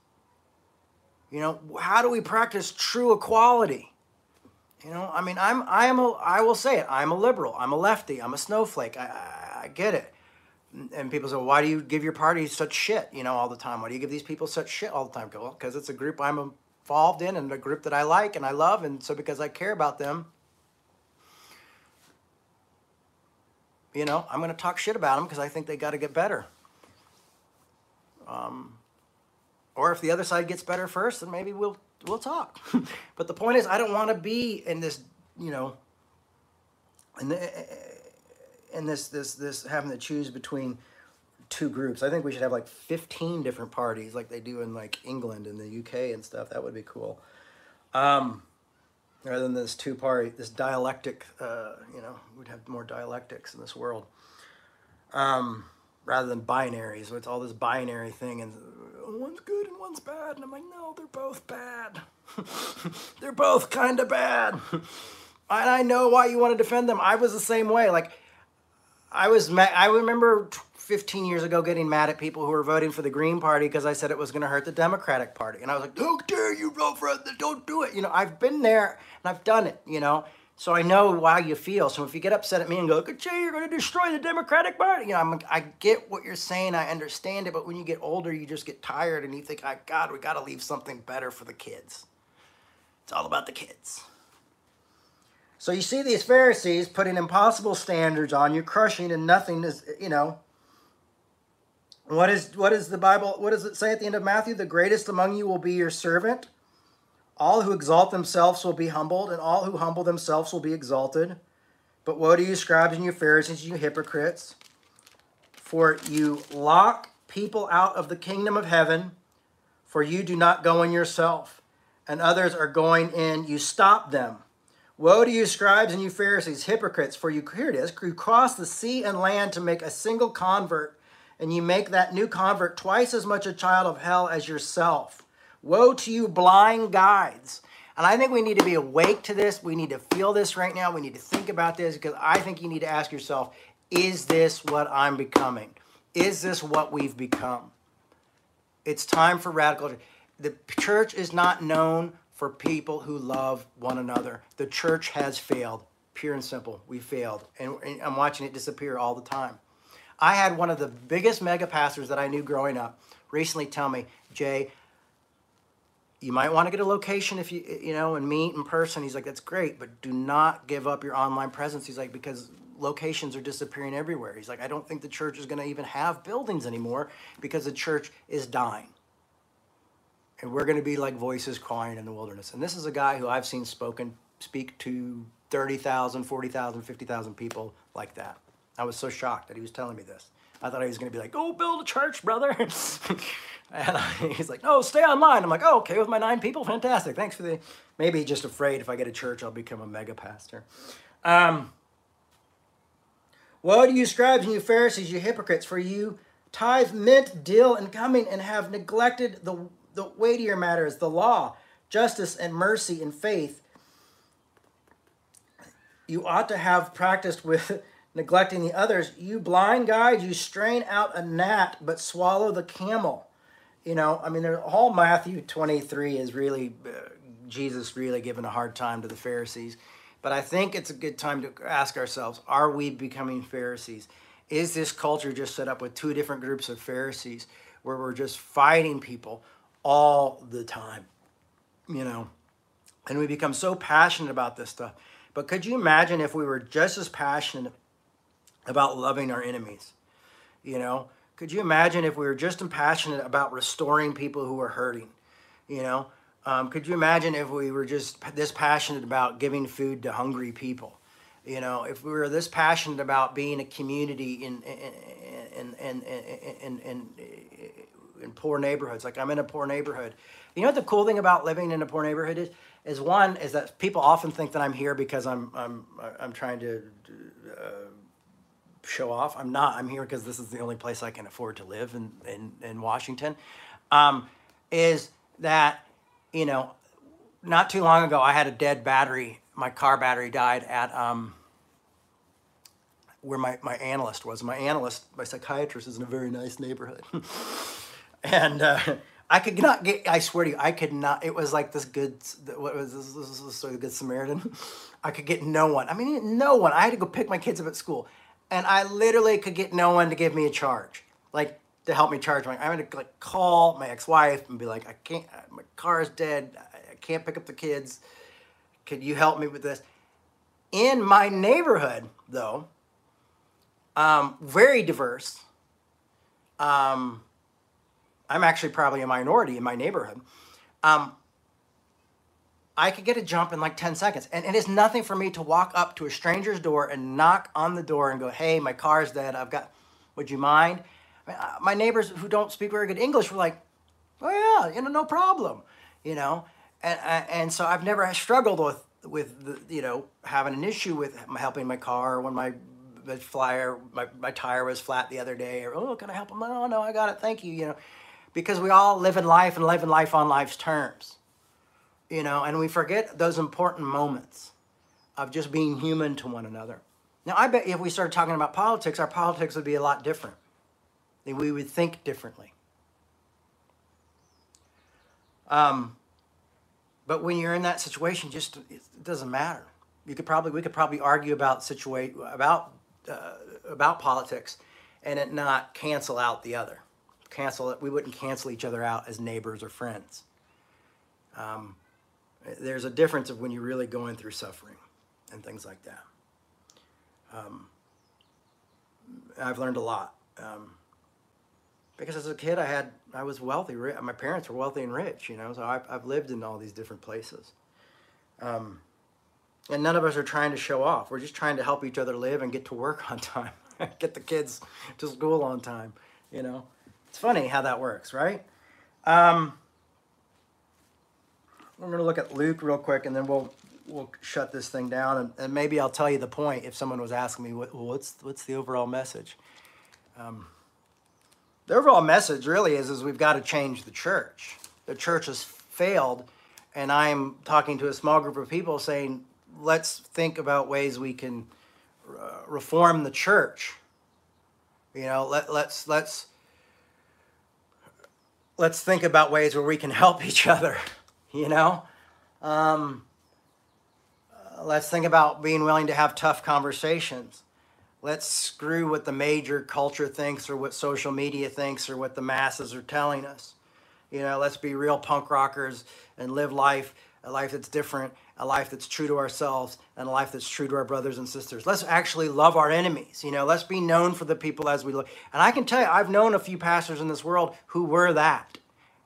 You know, how do we practice true equality? You know, I mean, I'm, I am a, I will say it, I'm a liberal, I'm a lefty, I'm a snowflake, I, I, I get it. And people say, well, why do you give your party such shit, you know, all the time? Why do you give these people such shit all the time? Well, because it's a group I'm involved in and a group that I like and I love. And so because I care about them, you know, I'm going to talk shit about them because I think they got to get better. Um, or if the other side gets better first, then maybe we'll we'll talk. but the point is, I don't want to be in this, you know, in the in this this this having to choose between two groups. I think we should have like 15 different parties like they do in like England and the UK and stuff. That would be cool. Um, rather than this two party, this dialectic, uh, you know, we'd have more dialectics in this world. Um, rather than binaries, so it's all this binary thing and one's good and one's bad. And I'm like, no, they're both bad. they're both kind of bad. and I know why you want to defend them. I was the same way. Like, I was, ma- I remember 15 years ago getting mad at people who were voting for the Green Party because I said it was going to hurt the Democratic Party. And I was like, how dare you vote for it? Don't do it. You know, I've been there and I've done it, you know. So I know how you feel. So if you get upset at me and go, Jay, you're going to destroy the Democratic Party, you know, I'm, I get what you're saying. I understand it. But when you get older, you just get tired and you think, oh, God, we got to leave something better for the kids. It's all about the kids. So you see these Pharisees putting impossible standards on you, crushing, and nothing is, you know. What is what is the Bible? What does it say at the end of Matthew? The greatest among you will be your servant. All who exalt themselves will be humbled, and all who humble themselves will be exalted. But woe to you, scribes and you Pharisees, you hypocrites, for you lock people out of the kingdom of heaven, for you do not go in yourself, and others are going in, you stop them. Woe to you, scribes and you Pharisees, hypocrites, for you, here it is, you cross the sea and land to make a single convert, and you make that new convert twice as much a child of hell as yourself. Woe to you, blind guides. And I think we need to be awake to this. We need to feel this right now. We need to think about this because I think you need to ask yourself is this what I'm becoming? Is this what we've become? It's time for radical. The church is not known for people who love one another. The church has failed, pure and simple. We failed. And, I'm watching it disappear all the time. I had one of the biggest mega pastors that I knew growing up recently tell me, Jay, you might want to get a location if you you know and meet in person he's like that's great but do not give up your online presence he's like because locations are disappearing everywhere he's like i don't think the church is going to even have buildings anymore because the church is dying and we're going to be like voices crying in the wilderness and this is a guy who i've seen spoken speak to 30,000 40,000 50,000 people like that i was so shocked that he was telling me this i thought he was going to be like go build a church brother And he's like, no, stay online. I'm like, oh, okay, with my nine people, fantastic. Thanks for the. Maybe just afraid if I get a church, I'll become a mega pastor. Um, Woe to you, scribes and you Pharisees, you hypocrites, for you tithe mint, dill, and cumin, and have neglected the, the weightier matters, the law, justice, and mercy, and faith. You ought to have practiced with neglecting the others. You blind guides, you strain out a gnat, but swallow the camel you know, I mean, all Matthew 23 is really uh, Jesus really giving a hard time to the Pharisees. But I think it's a good time to ask ourselves are we becoming Pharisees? Is this culture just set up with two different groups of Pharisees where we're just fighting people all the time? You know, and we become so passionate about this stuff. But could you imagine if we were just as passionate about loving our enemies? You know, could you imagine if we were just as passionate about restoring people who are hurting? You know, um, could you imagine if we were just this passionate about giving food to hungry people? You know, if we were this passionate about being a community in in in in in, in, poor neighborhoods, like I'm in a poor neighborhood. You know what the cool thing about living in a poor neighborhood is? Is one is that people often think that I'm here because I'm I'm I'm trying to. Uh, show off. I'm not. I'm here because this is the only place I can afford to live in in, in Washington. Um, is that you know, not too long ago I had a dead battery. My car battery died at um, where my, my analyst was. My analyst, my psychiatrist, is in a very nice neighborhood, and. Uh, I could not get. I swear to you, I could not. It was like this good. What was this? This was the good Samaritan. I could get no one. I mean, no one. I had to go pick my kids up at school and I literally could get no one to give me a charge, like to help me charge my. I'm gonna like call my ex-wife and be like, I can't. My car is dead. I can't pick up the kids. Could you help me with this? In my neighborhood, though, um, very diverse. Um, I'm actually probably a minority in my neighborhood. Um, I could get a jump in like 10 seconds. And it is nothing for me to walk up to a stranger's door and knock on the door and go, hey, my car's dead. I've got, would you mind? Uh, my neighbors who don't speak very good English were like, oh, yeah, you know, no problem, you know? And, uh, and so I've never struggled with, with the, you know, having an issue with helping my car when my flyer, my, my tire was flat the other day, or, oh, can I help him? Oh, no, I got it. Thank you, you know, because we all live in life and live in life on life's terms you know, and we forget those important moments of just being human to one another. Now, I bet if we started talking about politics, our politics would be a lot different. We would think differently. Um, but when you're in that situation, just it doesn't matter. You could probably we could probably argue about situate about uh, about politics, and it not cancel out the other. Cancel it. We wouldn't cancel each other out as neighbors or friends. Um, there's a difference of when you're really going through suffering and things like that. Um, I've learned a lot um, because as a kid I had I was wealthy. My parents were wealthy and rich, you know. So I've, I've lived in all these different places, um, and none of us are trying to show off. We're just trying to help each other live and get to work on time, get the kids to school on time. You know, it's funny how that works, right? Um, we're going to look at Luke real quick, and then we'll we'll shut this thing down, and, and maybe I'll tell you the point if someone was asking me what, what's what's the overall message. Um, the overall message really is is we've got to change the church. The church has failed, and I'm talking to a small group of people saying, let's think about ways we can uh, reform the church. You know, let let's let's let's think about ways where we can help each other you know? Um, uh, let's think about being willing to have tough conversations. Let's screw what the major culture thinks or what social media thinks or what the masses are telling us. You know, let's be real punk rockers and live life, a life that's different, a life that's true to ourselves, and a life that's true to our brothers and sisters. Let's actually love our enemies. You know, let's be known for the people as we look. And I can tell you, I've known a few pastors in this world who were that,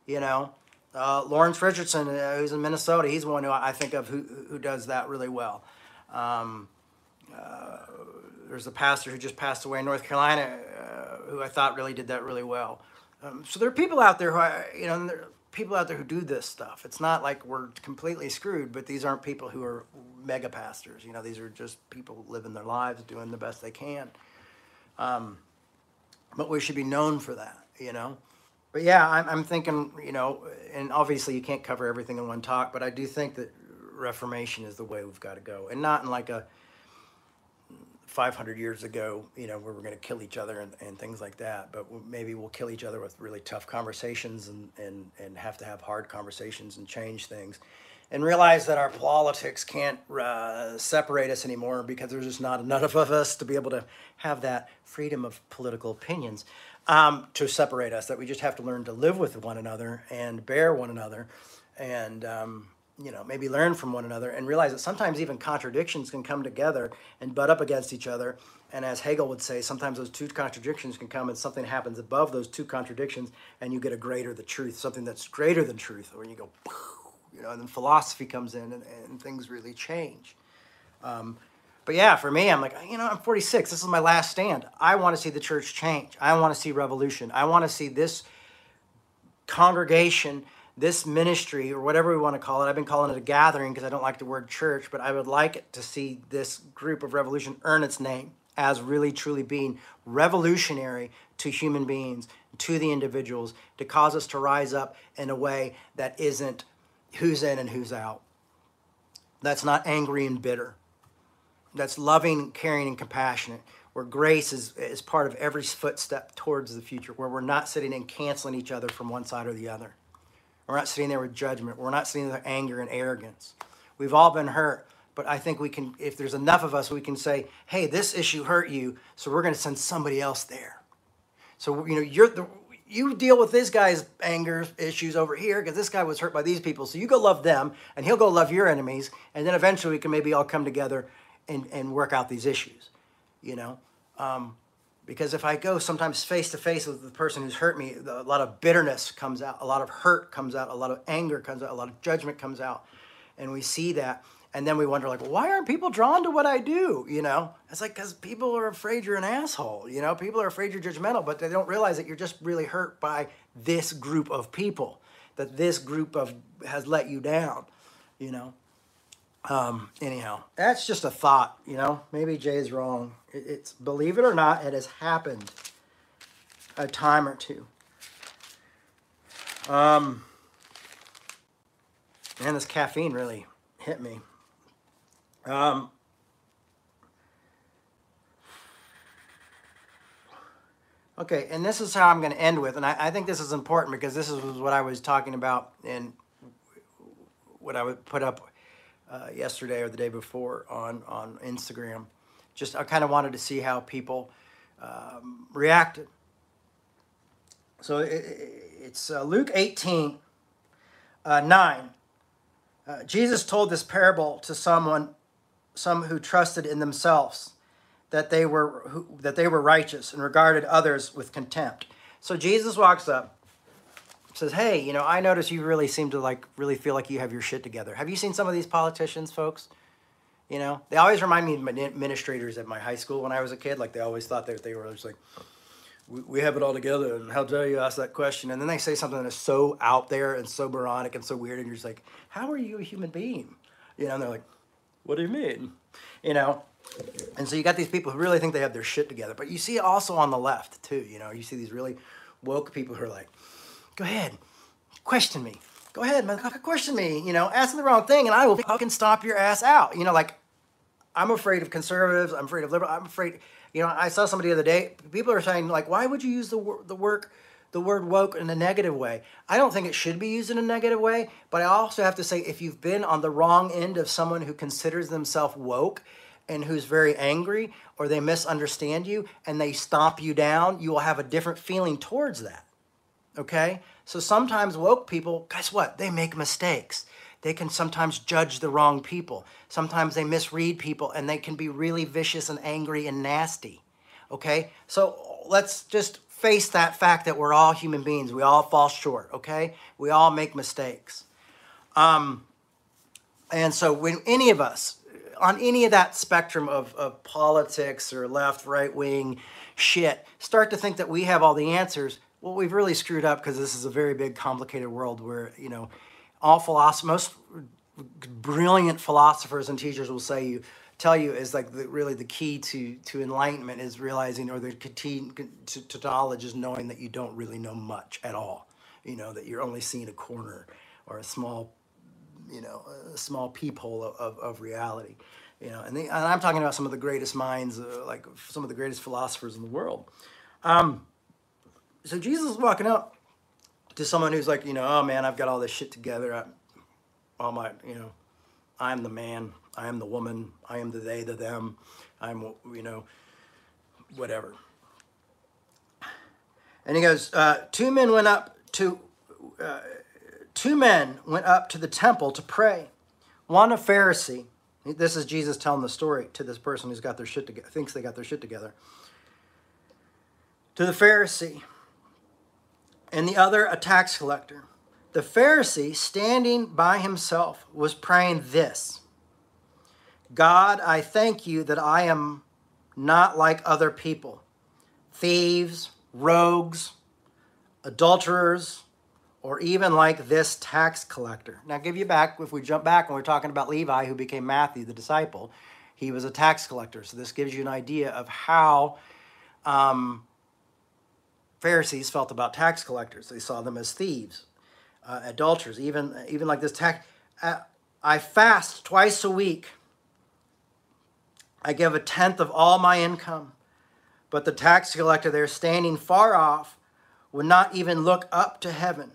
you know. Uh, Lawrence Richardson, uh, who's in Minnesota, he's one who I think of who, who does that really well. Um, uh, there's a pastor who just passed away in North Carolina uh, who I thought really did that really well. Um, so there are people out there who, I, you know, people out there who do this stuff. It's not like we're completely screwed, but these aren't people who are mega pastors. You know, these are just people living their lives, doing the best they can. Um, but we should be known for that, you know but yeah, I'm, I'm thinking, you know, and obviously you can't cover everything in one talk, but I do think that Reformation is the way we've got to go, and not in like a 500 years ago, you know, we're going to kill each other and, and things like that. But maybe we'll kill each other with really tough conversations and, and, and have to have hard conversations and change things. And realize that our politics can't uh, separate us anymore because there's just not enough of us to be able to have that freedom of political opinions um, to separate us, that we just have to learn to live with one another and bear one another and, um, you know, maybe learn from one another and realize that sometimes even contradictions can come together and butt up against each other. And as Hegel would say, sometimes those two contradictions can come and something happens above those two contradictions and you get a greater the truth, something that's greater than truth. Or you go, you know, and then philosophy comes in and, and things really change. Um, but yeah, for me, I'm like, you know, I'm 46. This is my last stand. I want to see the church change. I want to see revolution. I want to see this congregation, this ministry, or whatever we want to call it. I've been calling it a gathering because I don't like the word church, but I would like to see this group of revolution earn its name as really truly being revolutionary to human beings, to the individuals, to cause us to rise up in a way that isn't who's in and who's out. That's not angry and bitter that's loving, caring, and compassionate, where grace is, is part of every footstep towards the future, where we're not sitting and canceling each other from one side or the other. We're not sitting there with judgment. We're not sitting there with anger and arrogance. We've all been hurt, but I think we can, if there's enough of us, we can say, hey, this issue hurt you, so we're going to send somebody else there. So, you know, you're the, you deal with this guy's anger issues over here because this guy was hurt by these people. So you go love them, and he'll go love your enemies, and then eventually we can maybe all come together and, and work out these issues, you know? Um, Because if I go sometimes face to face with the person who's hurt me, a lot of bitterness comes out, a lot of hurt comes out, a lot of anger comes out, a lot of judgment comes out. And we see that. And then we wonder, like, why aren't people drawn to what I do? You know, it's like because people are afraid you're an asshole. You know, people are afraid you're judgmental, but they don't realize that you're just really hurt by this group of people, that this group of has let you down. You know, um, anyhow, that's just a thought, you know. Maybe Jay's wrong. It, it's believe it or not, it has happened a time or two. Um, man, this caffeine really hit me. Um, okay, and this is how I'm going to end with, and I, I think this is important because this is what I was talking about and what I would put up uh, yesterday or the day before on on Instagram. Just I kind of wanted to see how people um, reacted. So it, it's uh, Luke 18, uh, 9. Uh, Jesus told this parable to someone, some who trusted in themselves that they were who, that they were righteous and regarded others with contempt. So Jesus walks up says, "Hey, you know, I notice you really seem to like really feel like you have your shit together. Have you seen some of these politicians, folks? You know, they always remind me of my administrators at my high school when I was a kid. Like they always thought that they were just like, we, we have it all together, and how dare you ask that question? And then they say something that is so out there and so moronic and so weird, and you're just like, how are you a human being? You know, and they're like, what do you mean? You know." And so you got these people who really think they have their shit together, but you see also on the left too. You know, you see these really woke people who are like, Go ahead. Question me. Go ahead, motherfucker, question me. You know, ask me the wrong thing and I will fucking stomp your ass out. You know, like, I'm afraid of conservatives. I'm afraid of liberal. I'm afraid, you know, I saw somebody the other day. People are saying, like, why would you use the, the work, the word woke in a negative way? I don't think it should be used in a negative way, but I also have to say, if you've been on the wrong end of someone who considers themselves woke, and who's very angry or they misunderstand you and they stomp you down, you will have a different feeling towards that. Okay? So sometimes woke people, guess what? They make mistakes. They can sometimes judge the wrong people. Sometimes they misread people and they can be really vicious and angry and nasty. Okay? So let's just face that fact that we're all human beings. We all fall short, okay? We all make mistakes. Um, and so when any of us, on any of that spectrum of, of politics or left, right wing shit, start to think that we have all the answers, well, we've really screwed up because this is a very big, complicated world where, you know, all philosophers, most brilliant philosophers and teachers will say you, tell you is like the, really the key to, to enlightenment is realizing, or the key to, knowledge is knowing that you don't really know much at all. You know, that you're only seeing a corner or a small, you know, a small peephole of, of, of reality. You know, and, the, and, I'm talking about some of the greatest minds, uh, like some of the greatest philosophers in the world. Um, so Jesus is walking up to someone who's like, you know, oh man, I've got all this shit together. I, all my, you know, I'm the man, I am the woman, I am the they, the them, I'm, you know, whatever. And he goes, uh, two men went up to, uh, two men went up to the temple to pray. One a Pharisee. This is Jesus telling the story to this person who's got their shit together, thinks they got their shit together. To the Pharisee and the other a tax collector. The Pharisee, standing by himself, was praying this God, I thank you that I am not like other people thieves, rogues, adulterers, or even like this tax collector. Now, give you back, if we jump back and we're talking about Levi, who became Matthew, the disciple, he was a tax collector. So, this gives you an idea of how um, Pharisees felt about tax collectors. They saw them as thieves, uh, adulterers, even, even like this tax. Uh, I fast twice a week. I give a tenth of all my income. But the tax collector there, standing far off, would not even look up to heaven,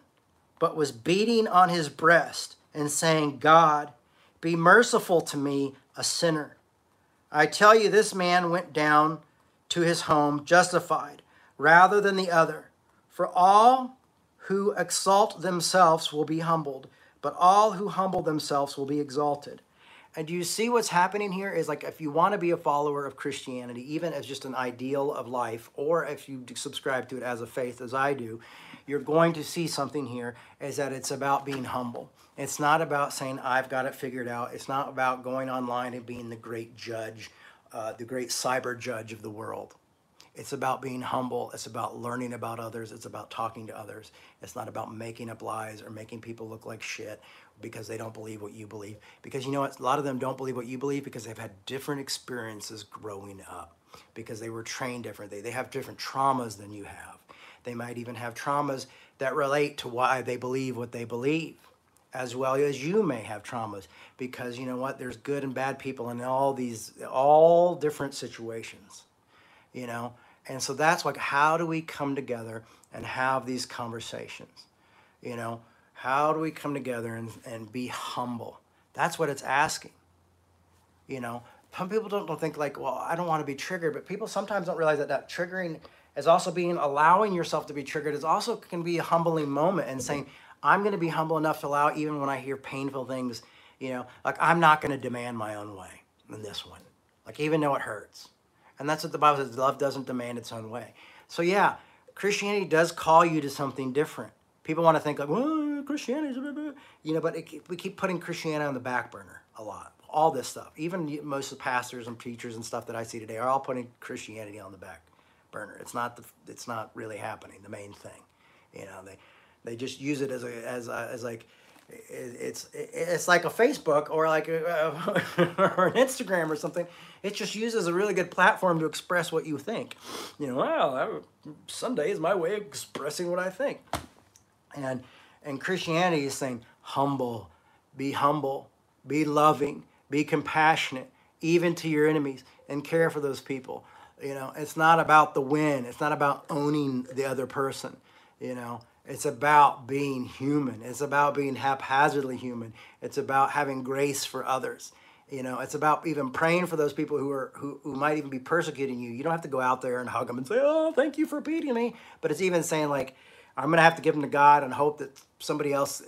but was beating on his breast and saying, God, be merciful to me, a sinner. I tell you, this man went down to his home justified rather than the other. For all who exalt themselves will be humbled, but all who humble themselves will be exalted. And do you see what's happening here? Is like if you want to be a follower of Christianity, even as just an ideal of life, or if you subscribe to it as a faith, as I do, you're going to see something here is that it's about being humble. It's not about saying, I've got it figured out. It's not about going online and being the great judge, uh, the great cyber judge of the world. It's about being humble. It's about learning about others. It's about talking to others. It's not about making up lies or making people look like shit because they don't believe what you believe. Because you know what? A lot of them don't believe what you believe because they've had different experiences growing up, because they were trained differently. They have different traumas than you have. They might even have traumas that relate to why they believe what they believe, as well as you may have traumas. Because you know what? There's good and bad people in all these, all different situations, you know? And so that's like, how do we come together and have these conversations? You know, how do we come together and, and be humble? That's what it's asking. You know, some people don't, don't think like, well, I don't want to be triggered, but people sometimes don't realize that that triggering is also being allowing yourself to be triggered is also can be a humbling moment and saying, I'm going to be humble enough to allow even when I hear painful things, you know, like I'm not going to demand my own way in this one. Like even though it hurts. And that's what the Bible says, love doesn't demand its own way. So yeah, Christianity does call you to something different. People want to think like, well, Christianity, you know, but it, we keep putting Christianity on the back burner a lot. All this stuff, even most of the pastors and teachers and stuff that I see today are all putting Christianity on the back burner. It's not the, it's not really happening. The main thing, you know, they they just use it as a as a, as like it's it's like a Facebook or like a, or an Instagram or something. It's just used as a really good platform to express what you think. You know, well, Sunday is my way of expressing what I think, and and Christianity is saying, humble, be humble, be loving, be compassionate, even to your enemies, and care for those people. You know, it's not about the win. It's not about owning the other person. You know, it's about being human. It's about being haphazardly human. It's about having grace for others. You know, it's about even praying for those people who are who, who might even be persecuting you. You don't have to go out there and hug them and say, "Oh, thank you for beating me," but it's even saying like, I'm going to have to give them to God and hope that somebody else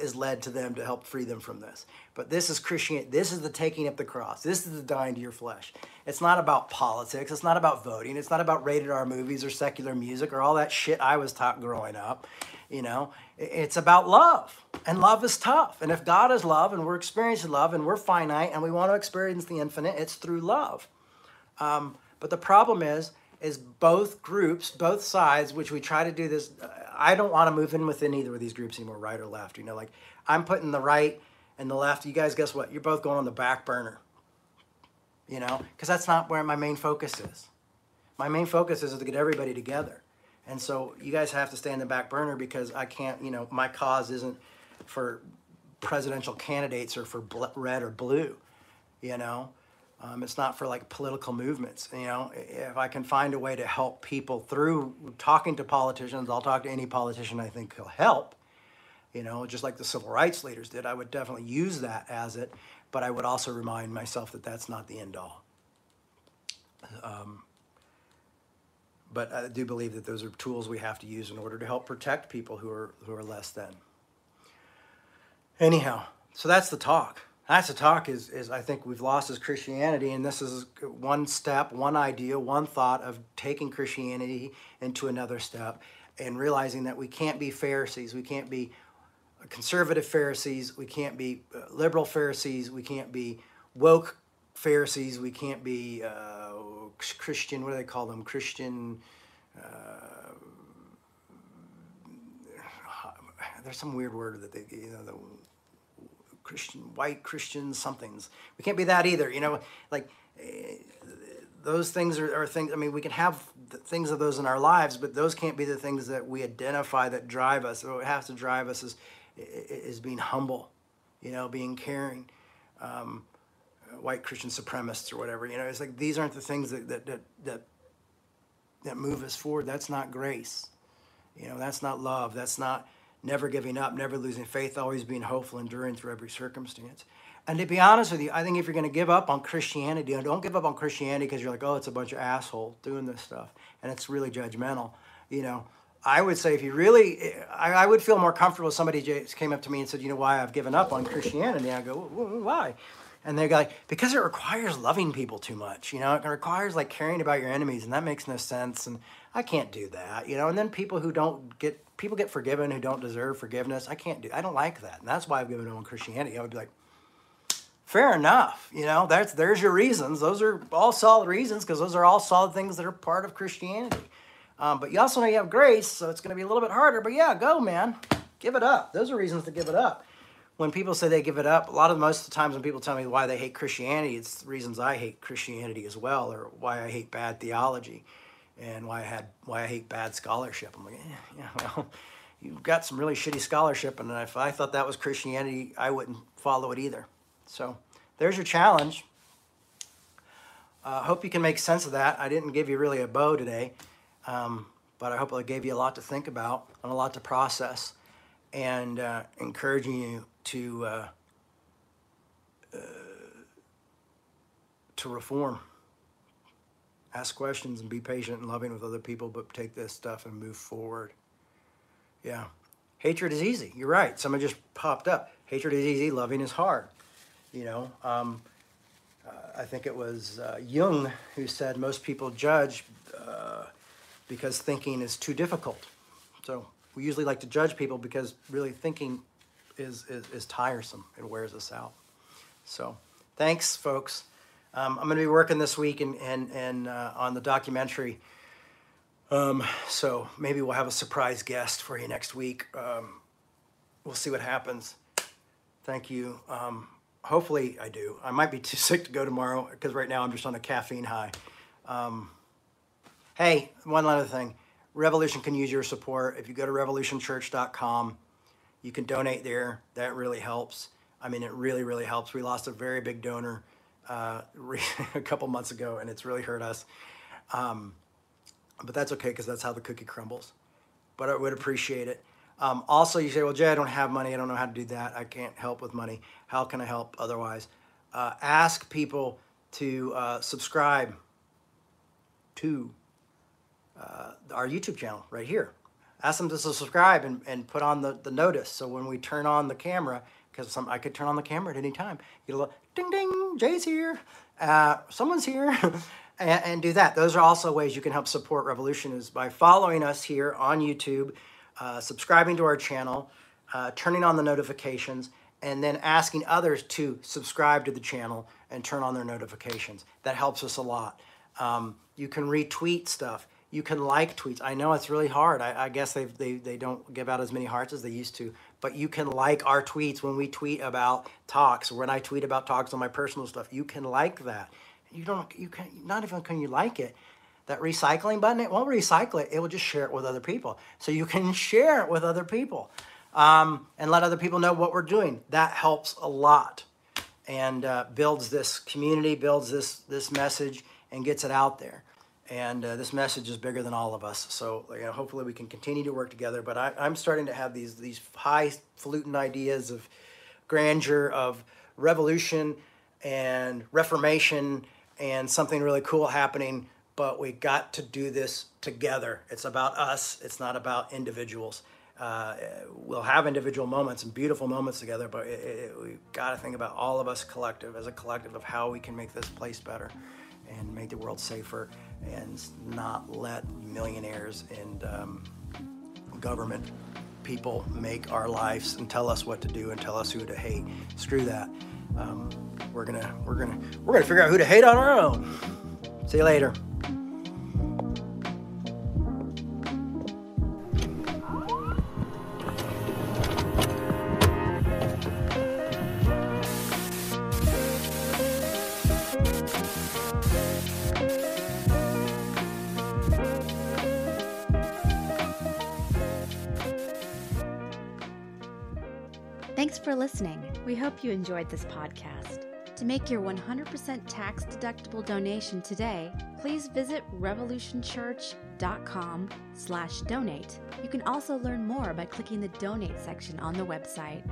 is led to them to help free them from this. But this is Christianity. This is the taking up the cross. This is the dying to your flesh. It's not about politics. It's not about voting. It's not about rated R movies or secular music or all that shit I was taught growing up. You know, it's about love. And love is tough. And if God is love and we're experiencing love and we're finite and we want to experience the infinite, it's through love. Um, but the problem is, is both groups, both sides, which we try to do this. I don't want to move in within either of these groups anymore, right or left. You know, like I'm putting the right and the left. You guys, guess what? You're both going on the back burner. You know, because that's not where my main focus is. My main focus is to get everybody together. And so you guys have to stay in the back burner because I can't, you know, my cause isn't for presidential candidates or for red or blue, you know. Um, it's not for like political movements. You know, if I can find a way to help people through talking to politicians, I'll talk to any politician I think will help. You know, just like the civil rights leaders did, I would definitely use that as it, but I would also remind myself that that's not the end all. Um, but I do believe that those are tools we have to use in order to help protect people who are who are less than. Anyhow, so that's the talk that's the talk is, is I think we've lost as Christianity, and this is one step, one idea, one thought of taking Christianity into another step and realizing that we can't be Pharisees, we can't be conservative Pharisees, we can't be uh, liberal Pharisees, we can't be woke Pharisees, we can't be uh, Christian, what do they call them? Christian. Uh, there's some weird word that they, you know, the, Christian, white Christian somethings. We can't be that either. You know, like uh, those things are, are, things. I mean, we can have things of those in our lives, but those can't be the things that we identify that drive us. What has to drive us is is being humble, you know, being caring. Um, white Christian supremacists or whatever. You know, it's like these aren't the things that that that that, that move us forward. That's not grace. You know, that's not love. That's not never giving up, never losing faith, always being hopeful, enduring through every circumstance. And to be honest with you, I think if you're going to give up on Christianity, don't give up on Christianity because you're like, oh, it's a bunch of assholes doing this stuff, and it's really judgmental. You know, I would say if you really, I, I would feel more comfortable if somebody came up to me and said, you know, why I've given up on Christianity. I go, why? And they're like, because it requires loving people too much, you know, it requires like caring about your enemies, and that makes no sense. And I can't do that, you know. And then people who don't get people get forgiven who don't deserve forgiveness. I can't do. I don't like that, and that's why I've given up on Christianity. I would be like, fair enough, you know. That's there's your reasons. Those are all solid reasons because those are all solid things that are part of Christianity. Um, but you also know you have grace, so it's going to be a little bit harder. But yeah, go, man. Give it up. Those are reasons to give it up. When people say they give it up, a lot of most of the times when people tell me why they hate Christianity, it's reasons I hate Christianity as well, or why I hate bad theology, and why I had why I hate bad scholarship. I'm like, eh, yeah, well, you've got some really shitty scholarship, and if I thought that was Christianity, I wouldn't follow it either. So there's your challenge. I uh, hope you can make sense of that. I didn't give you really a bow today. Um, but I hope I gave you a lot to think about and a lot to process, and uh, encouraging you to uh, uh, to reform, ask questions, and be patient and loving with other people, but take this stuff and move forward. Yeah, hatred is easy. You're right. Someone just popped up. Hatred is easy. Loving is hard. You know. Um, uh, I think it was uh, Jung who said most people judge uh, because thinking is too difficult. So we usually like to judge people because really thinking is, is, is tiresome. It wears us out. So thanks, folks. Um, I'm going to be working this week and, and, and uh, on the documentary. Um, so maybe we'll have a surprise guest for you next week. Um, we'll see what happens. Thank you. Um, hopefully I do. I might be too sick to go tomorrow because right now I'm just on a caffeine high. Um, Hey, one other thing. Revolution can use your support. If you go to revolutionchurch.com, you can donate there. That really helps. I mean, it really, really helps. We lost a very big donor uh, a couple months ago, and it's really hurt us. Um, but that's okay because that's how the cookie crumbles. But I would appreciate it. Um, also, you say, well, Jay, I don't have money. I don't know how to do that. I can't help with money. How can I help otherwise? Uh, ask people to uh, subscribe to uh, our YouTube channel right here. Ask them to subscribe and, and put on the, the notice. So when we turn on the camera, because I could turn on the camera at any time, get a little ding ding, Jay's here, uh, someone's here, and, and, do that. Those are also ways you can help support Revolution is by following us here on YouTube, uh, subscribing to our channel, uh, turning on the notifications, and then asking others to subscribe to the channel and turn on their notifications. That helps us a lot. Um, you can retweet stuff you can like tweets. I know it's really hard. I, I guess they they don't give out as many hearts as they used to. But you can like our tweets when we tweet about talks. When I tweet about talks on my personal stuff, you can like that. You don't. You can not even can you like it. That recycling button, it won't recycle it. It will just share it with other people. So you can share it with other people um, and let other people know what we're doing. That helps a lot and uh, builds this community, builds this this message, and gets it out there and uh, this message is bigger than all of us. So you know, hopefully we can continue to work together. But I, am starting to have these these highfalutin ideas of grandeur, of revolution and reformation, and something really cool happening. But we got to do this together. It's about us. It's not about individuals. Uh, we'll have individual moments and beautiful moments together, but it, it, we've got to think about all of us collective as a collective of how we can make this place better and make the world safer and not let millionaires and um, government people make our lives and tell us what to do and tell us who to hate. Screw that. Um, we're gonna we're gonna we're gonna figure out who to hate on our own. See you later. For listening. We hope you enjoyed this podcast. To make your 100% tax deductible donation today, please visit revolutionchurch.com slash donate. You can also learn more by clicking the donate section on the website.